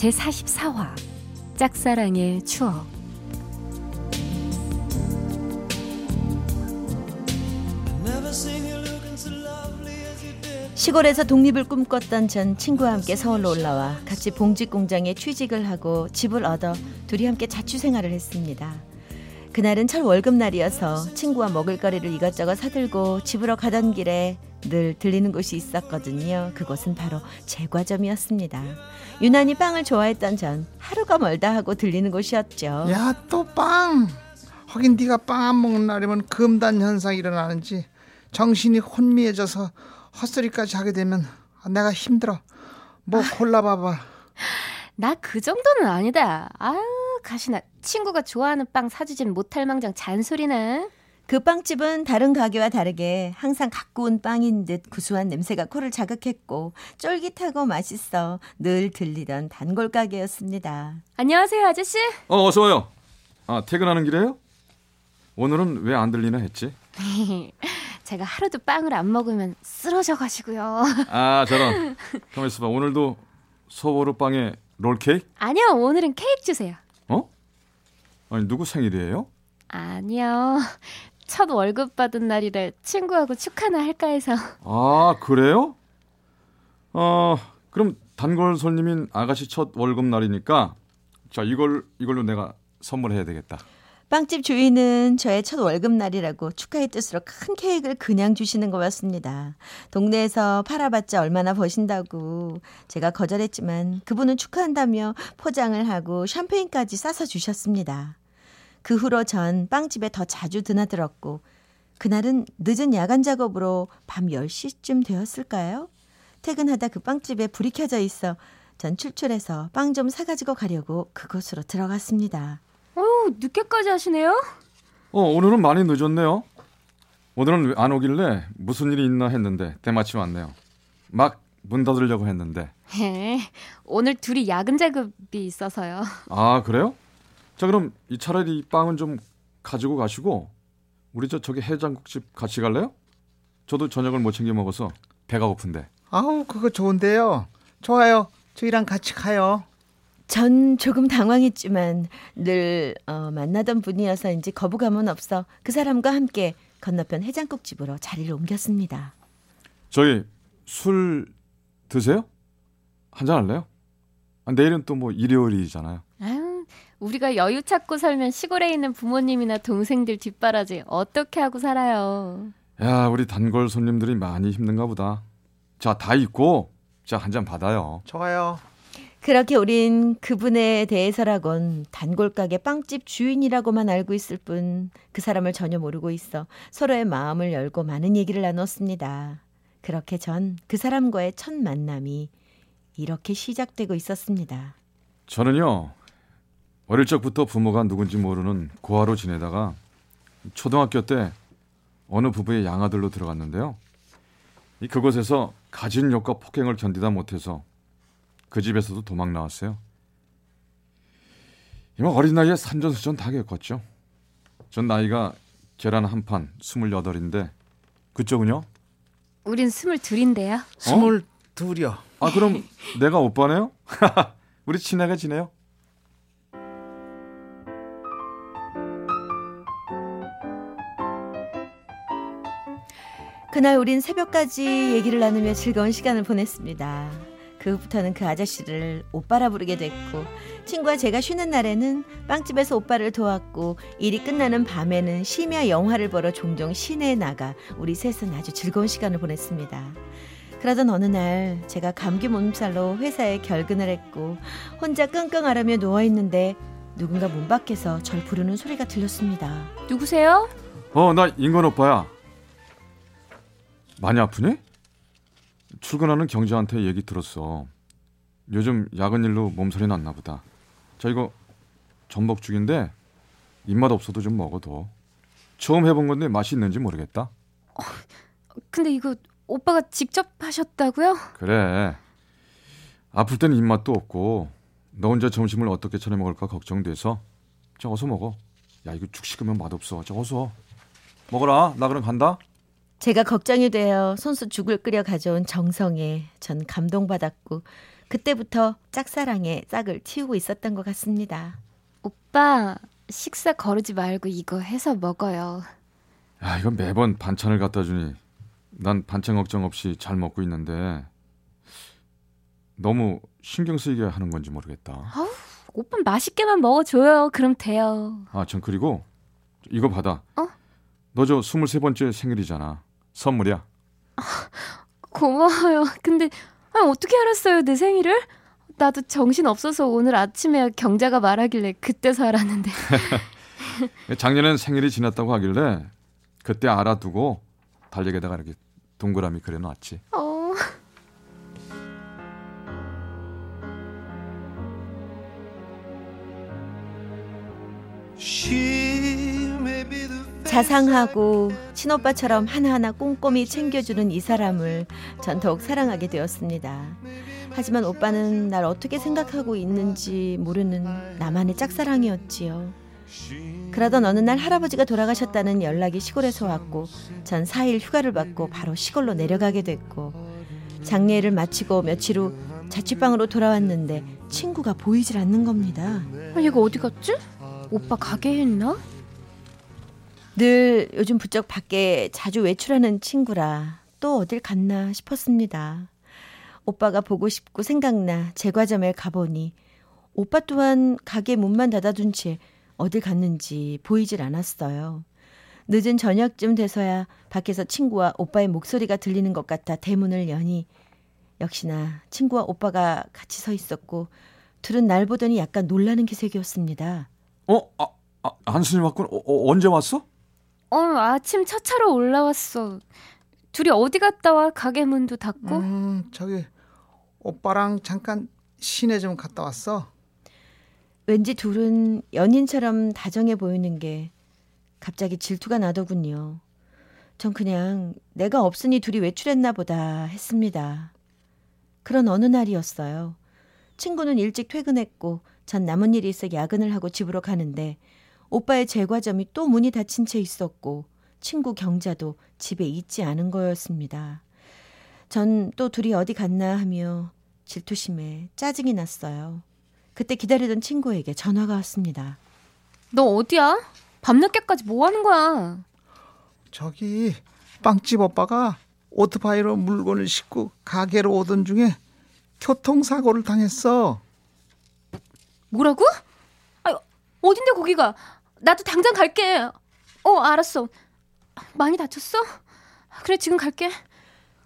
제44화 짝사랑의 추억 시골에서 독립을 꿈꿨던 전 친구와 함께 서울로 올라와 같이 봉직 공장에 취직을 하고 집을 얻어 둘이 함께 자취 생활을 했습니다. 그날은 첫 월급날이어서 친구와 먹을거리를 이것저것 사들고 집으로 가던 길에 늘 들리는 곳이 있었거든요. 그곳은 바로 제과점이었습니다. 유난히 빵을 좋아했던 전 하루가 멀다 하고 들리는 곳이었죠. 야 또 빵. 하긴 네가 빵 안 먹는 날이면 금단 현상이 일어나는지 정신이 혼미해져서 헛소리까지 하게 되면 내가 힘들어. 뭐 골라봐봐. 나 그 정도는 아니다. 아유 가시나 친구가 좋아하는 빵 사주진 못할 망정 잔소리네. 그 빵집은 다른 가게와 다르게 항상 갖고 온 빵인 듯 구수한 냄새가 코를 자극했고 쫄깃하고 맛있어 늘 들리던 단골 가게였습니다. 안녕하세요 아저씨. 어 어서 와요. 아 퇴근하는 길에요? 오늘은 왜 안 들리나 했지? 제가 하루도 빵을 안 먹으면 쓰러져 가시고요. 아 저런. 가만 있어봐. 오늘도 소보루 빵에 롤케이크? 아니요 오늘은 케이크 주세요. 어? 아니 누구 생일이에요? 아니요. 첫 월급 받은 날이래 친구하고 축하나 할까 해서. 아 그래요? 어 그럼 단골 손님인 아가씨 첫 월급 날이니까 자 이걸 이걸로 내가 선물해야 되겠다. 빵집 주인은 저의 첫 월급날이라고 축하의 뜻으로 큰 케이크를 그냥 주시는 거였습니다. 동네에서 팔아봤자 얼마나 버신다고 제가 거절했지만 그분은 축하한다며 포장을 하고 샴페인까지 싸서 주셨습니다. 그 후로 전 빵집에 더 자주 드나들었고 그날은 늦은 야간 작업으로 밤 10시쯤 되었을까요? 퇴근하다 그 빵집에 불이 켜져 있어 전 출출해서 빵 좀 사가지고 가려고 그곳으로 들어갔습니다. 어 늦게까지 하시네요? 어 오늘은 많이 늦었네요. 오늘은 왜안 오길래 무슨 일이 있나 했는데 때마침 왔네요. 막 문 닫으려고 했는데. 네, 오늘 둘이 야근 작업이 있어서요. 아 그래요? 자 그럼 이 차라리 이 빵은 좀 가지고 가시고 우리 저 저기 해장국집 같이 갈래요? 저도 저녁을 못 챙겨 먹어서 배가 고픈데. 아우 그거 좋은데요. 좋아요. 저희랑 같이 가요. 전 조금 당황했지만 늘 어, 만나던 분이어서인지 거부감은 없어 그 사람과 함께 건너편 해장국집으로 자리를 옮겼습니다. 저희 술 드세요? 한잔 할래요? 아, 내일은 또 뭐 일요일이잖아요. 우리가 여유 찾고 살면 시골에 있는 부모님이나 동생들 뒷바라지 어떻게 하고 살아요. 야 우리 단골 손님들이 많이 힘든가 보다. 자 다 있고 자 한 잔 받아요. 좋아요. 그렇게 우린 그분에 대해서라곤 단골 가게 빵집 주인이라고만 알고 있을 뿐 그 사람을 전혀 모르고 있어 서로의 마음을 열고 많은 얘기를 나눴습니다. 그렇게 전 그 사람과의 첫 만남이 이렇게 시작되고 있었습니다. 저는요 어릴 적부터 부모가 누군지 모르는 고아로 지내다가 초등학교 때 어느 부부의 양아들로 들어갔는데요. 이 그곳에서 가진 욕과 폭행을 견디다 못해서 그 집에서도 도망 나왔어요. 이만 어린 나이에 산전수전 다 겪었죠. 전 나이가 계란 한 판 스물여덟인데 그쪽은요? 우린 스물둘인데요. 스물 둘이요. 아 그럼 내가 오빠네요? 우리 친하게 지내요? 그날 우린 새벽까지 얘기를 나누며 즐거운 시간을 보냈습니다. 그 후부터는 그 아저씨를 오빠라 부르게 됐고 친구와 제가 쉬는 날에는 빵집에서 오빠를 도왔고 일이 끝나는 밤에는 심야 영화를 보러 종종 시내에 나가 우리 셋은 아주 즐거운 시간을 보냈습니다. 그러던 어느 날 제가 감기 몸살로 회사에 결근을 했고 혼자 끙끙 앓으며 누워 있는데 누군가 문 밖에서 절 부르는 소리가 들렸습니다. 누구세요? 어, 나 인건 오빠야. 많이 아프니? 출근하는 경자한테 얘기 들었어. 요즘 야근 일로 몸살이 났나 보다. 자 이거 전복죽인데 입맛 없어도 좀 먹어도. 처음 해본 건데 맛이 있는지 모르겠다. 근데 이거 오빠가 직접 하셨다고요? 그래. 아플 땐 입맛도 없고 너 혼자 점심을 어떻게 차려 먹을까 걱정돼서 자 어서 먹어. 야 이거 죽 식으면 맛없어. 자 어서 먹어라. 나 그럼 간다. 제가 걱정이 되어 손수 죽을 끓여 가져온 정성에 전 감동받았고 그때부터 짝사랑의 짝을 틔우고 있었던 것 같습니다. 오빠 식사 거르지 말고 이거 해서 먹어요. 야 이건 매번 반찬을 갖다 주니 난 반찬 걱정 없이 잘 먹고 있는데 너무 신경 쓰이게 하는 건지 모르겠다. 오빠 맛있게만 먹어줘요. 그럼 돼요. 아, 전 그리고 이거 받아. 어? 너저 23번째 생일이잖아. 선물이야. 고마워요. 근데 아, 어떻게 알았어요 내 생일을? 나도 정신 없어서 오늘 아침에 경자가 말하길래 그때서 알았는데. 작년엔 생일이 지났다고 하길래 그때 알아두고 달력에다가 이렇게 동그라미 그려놨지. 어. 자상하고 친오빠처럼 하나하나 꼼꼼히 챙겨주는 이 사람을 전 더욱 사랑하게 되었습니다. 하지만 오빠는 날 어떻게 생각하고 있는지 모르는 나만의 짝사랑이었지요. 그러던 어느 날 할아버지가 돌아가셨다는 연락이 시골에서 왔고 전 4일 휴가를 받고 바로 시골로 내려가게 됐고 장례를 마치고 며칠 후 자취방으로 돌아왔는데 친구가 보이질 않는 겁니다. 아, 얘가 어디 갔지? 오빠 가게에 있나? 늘 요즘 부쩍 밖에 자주 외출하는 친구라 또 어딜 갔나 싶었습니다. 오빠가 보고 싶고 생각나 제과점에 가보니 오빠 또한 가게 문만 닫아둔 채 어딜 갔는지 보이질 않았어요. 늦은 저녁쯤 돼서야 밖에서 친구와 오빠의 목소리가 들리는 것 같아 대문을 여니 역시나 친구와 오빠가 같이 서 있었고 둘은 날 보더니 약간 놀라는 기색이었습니다. 어? 아, 아 한순이 왔군. 어, 어, 언제 왔어? 어 아침 차 차로 올라왔어. 둘이 어디 갔다 와? 가게 문도 닫고. 음, 저기 오빠랑 잠깐 시내 좀 갔다 왔어. 왠지 둘은 연인처럼 다정해 보이는 게 갑자기 질투가 나더군요. 전 그냥 내가 없으니 둘이 외출했나 보다 했습니다. 그런 어느 날이었어요. 친구는 일찍 퇴근했고 전 남은 일이 있어 야근을 하고 집으로 가는데 오빠의 제과점이 또 문이 닫힌 채 있었고 친구 경자도 집에 있지 않은 거였습니다. 전 또 둘이 어디 갔나 하며 질투심에 짜증이 났어요. 그때 기다리던 친구에게 전화가 왔습니다. 너 어디야? 밤늦게까지 뭐 하는 거야? 저기 빵집 오빠가 오토바이로 물건을 싣고 가게로 오던 중에 교통사고를 당했어. 뭐라고? 아, 어딘데 거기가? 나도 당장 갈게. 어, 알았어. 많이 다쳤어? 그래, 지금 갈게.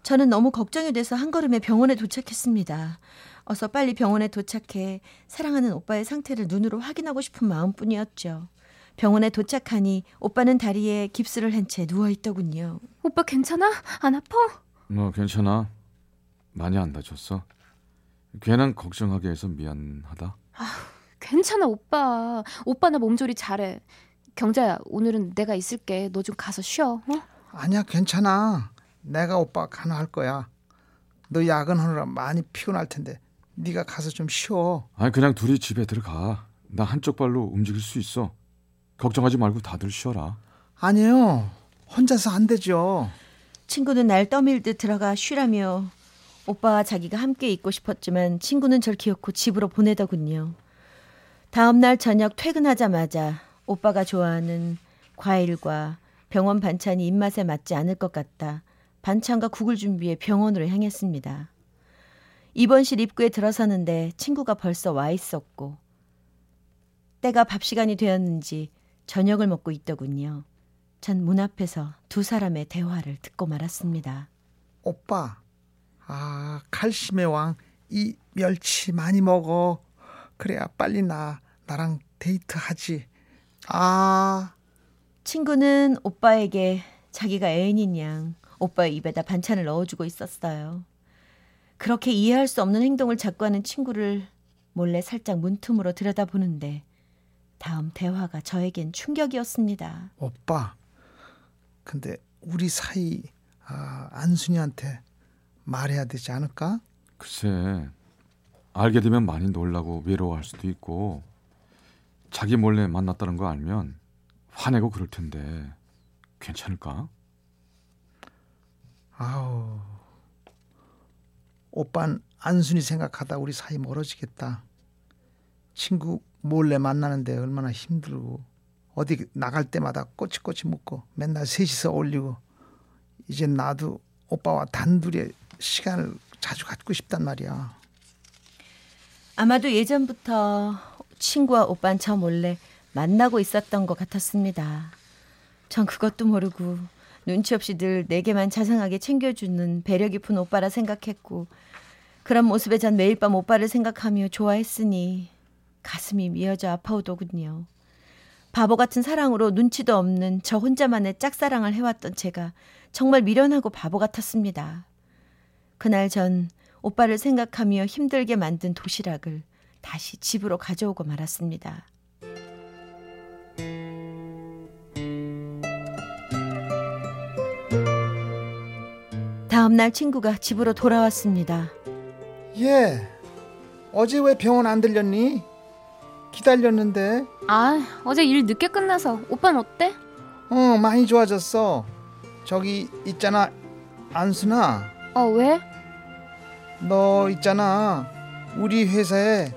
저는 너무 걱정이 돼서 한 걸음에 병원에 도착했습니다. 어서 빨리 병원에 도착해 사랑하는 오빠의 상태를 눈으로 확인하고 싶은 마음뿐이었죠. 병원에 도착하니 오빠는 다리에 깁스를 한 채 누워 있더군요. 오빠 괜찮아? 안 아파? 뭐 괜찮아. 많이 안 다쳤어. 괜한 걱정하게 해서 미안하다. 괜찮아, 오빠. 오빠 나 몸조리 잘해. 경자야, 오늘은 내가 있을게. 너 좀 가서 쉬어. 어? 아니야, 괜찮아. 내가 오빠 간호할 거야. 너 야근하느라 많이 피곤할 텐데 네가 가서 좀 쉬어. 아니 그냥 둘이 집에 들어가. 나 한쪽 발로 움직일 수 있어. 걱정하지 말고 다들 쉬어라. 아니에요. 혼자서 안 되죠. 친구는 날 떠밀듯 들어가 쉬라며 오빠와 자기가 함께 있고 싶었지만 친구는 절 기어코 집으로 보내더군요. 다음 날 저녁 퇴근하자마자 오빠가 좋아하는 과일과 병원 반찬이 입맛에 맞지 않을 것 같다. 반찬과 국을 준비해 병원으로 향했습니다. 입원실 입구에 들어서는데 친구가 벌써 와 있었고 때가 밥 시간이 되었는지 저녁을 먹고 있더군요. 전 문 앞에서 두 사람의 대화를 듣고 말았습니다. 오빠, 아 칼슘의 왕 이 멸치 많이 먹어. 그래야 빨리 나 나랑 데이트하지. 아 친구는 오빠에게 자기가 애인인 양 오빠의 입에다 반찬을 넣어주고 있었어요. 그렇게 이해할 수 없는 행동을 자꾸 하는 친구를 몰래 살짝 문틈으로 들여다보는데 다음 대화가 저에겐 충격이었습니다. 오빠, 근데 우리 사이 아, 안순이한테 말해야 되지 않을까? 글쎄 알게 되면 많이 놀라고 외로워할 수도 있고 자기 몰래 만났다는 거 알면 화내고 그럴 텐데 괜찮을까? 아우, 오빤 안순이 생각하다 우리 사이 멀어지겠다. 친구 몰래 만나는데 얼마나 힘들고 어디 나갈 때마다 꼬치꼬치 묻고 맨날 셋이서 올리고 이제 나도 오빠와 단둘이 시간을 자주 갖고 싶단 말이야. 아마도 예전부터 친구와 오빤 저 몰래 만나고 있었던 것 같았습니다. 전 그것도 모르고 눈치 없이 늘 내게만 자상하게 챙겨주는 배려 깊은 오빠라 생각했고 그런 모습에 전 매일 밤 오빠를 생각하며 좋아했으니 가슴이 미어져 아파오더군요. 바보 같은 사랑으로 눈치도 없는 저 혼자만의 짝사랑을 해왔던 제가 정말 미련하고 바보 같았습니다. 그날 전 오빠를 생각하며 힘들게 만든 도시락을 다시 집으로 가져오고 말았습니다. 다음 날 친구가 집으로 돌아왔습니다. 예, 어제 왜 병원 안 들렸니? 기다렸는데. 아, 어제 일 늦게 끝나서. 오빠는 어때? 어, 많이 좋아졌어. 저기 있잖아, 안순아. 어, 왜? 너 있잖아. 우리 회사에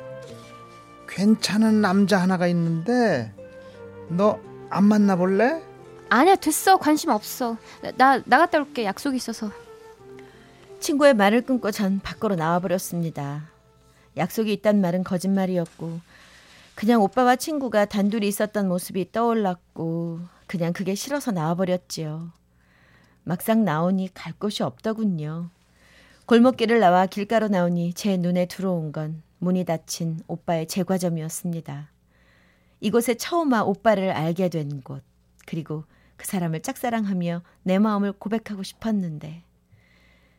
괜찮은 남자 하나가 있는데 너 안 만나볼래? 아니야, 됐어. 관심 없어. 나, 나 나갔다 올게. 약속 있어서. 친구의 말을 끊고 전 밖으로 나와버렸습니다. 약속이 있단 말은 거짓말이었고 그냥 오빠와 친구가 단둘이 있었던 모습이 떠올랐고 그냥 그게 싫어서 나와버렸지요. 막상 나오니 갈 곳이 없더군요. 골목길을 나와 길가로 나오니 제 눈에 들어온 건 문이 닫힌 오빠의 제과점이었습니다. 이곳에 처음 와 오빠를 알게 된 곳, 그리고 그 사람을 짝사랑하며 내 마음을 고백하고 싶었는데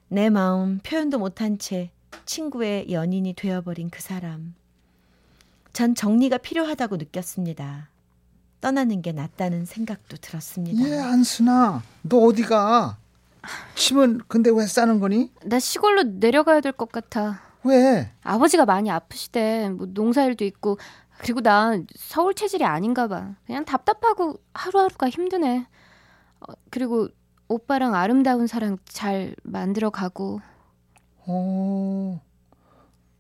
내 마음 표현도 못한 채 친구의 연인이 되어버린 그 사람. 전 정리가 필요하다고 느꼈습니다. 떠나는 게 낫다는 생각도 들었습니다. 예, 안순아. 너 어디가? 침은 근데 왜 싸는 거니? 나 시골로 내려가야 될 것 같아. 왜? 아버지가 많이 아프시대. 뭐 농사일도 있고. 그리고 난 서울 체질이 아닌가 봐. 그냥 답답하고 하루하루가 힘드네. 어, 그리고 오빠랑 아름다운 사랑 잘 만들어 가고. 어,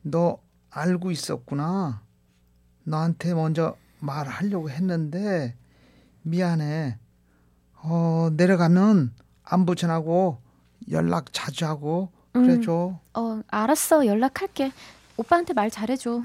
너 알고 있었구나. 너한테 먼저 말하려고 했는데 미안해. 어, 내려가면 안부 전하고 연락 자주 하고 그래줘. 어, 알았어. 연락할게. 오빠한테 말 잘해줘.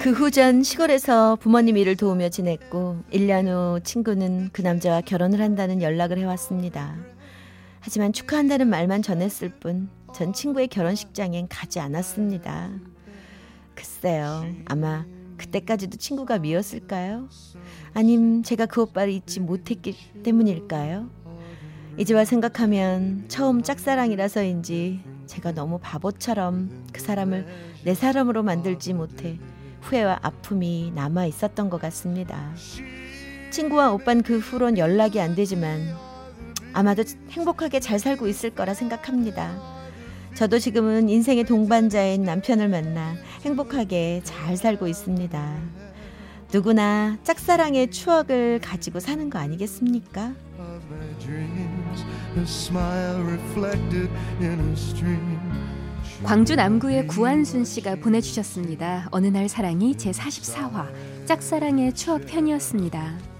그 후 전 시골에서 부모님 일을 도우며 지냈고 1년 후 친구는 그 남자와 결혼을 한다는 연락을 해왔습니다. 하지만 축하한다는 말만 전했을 뿐 전 친구의 결혼식장엔 가지 않았습니다. 글쎄요. 아마 그때까지도 친구가 미웠을까요? 아님 제가 그 오빠를 잊지 못했기 때문일까요? 이제와 생각하면 처음 짝사랑이라서인지 제가 너무 바보처럼 그 사람을 내 사람으로 만들지 못해 후회와 아픔이 남아 있었던 것 같습니다. 친구와 오빤 그 후론 연락이 안 되지만 아마도 행복하게 잘 살고 있을 거라 생각합니다. 저도 지금은 인생의 동반자인 남편을 만나 행복하게 잘 살고 있습니다. 누구나 짝사랑의 추억을 가지고 사는 거 아니겠습니까? 광주 남구의 구한순 씨가 보내주셨습니다. 어느 날 사랑이 제 44화 짝사랑의 추억 편이었습니다.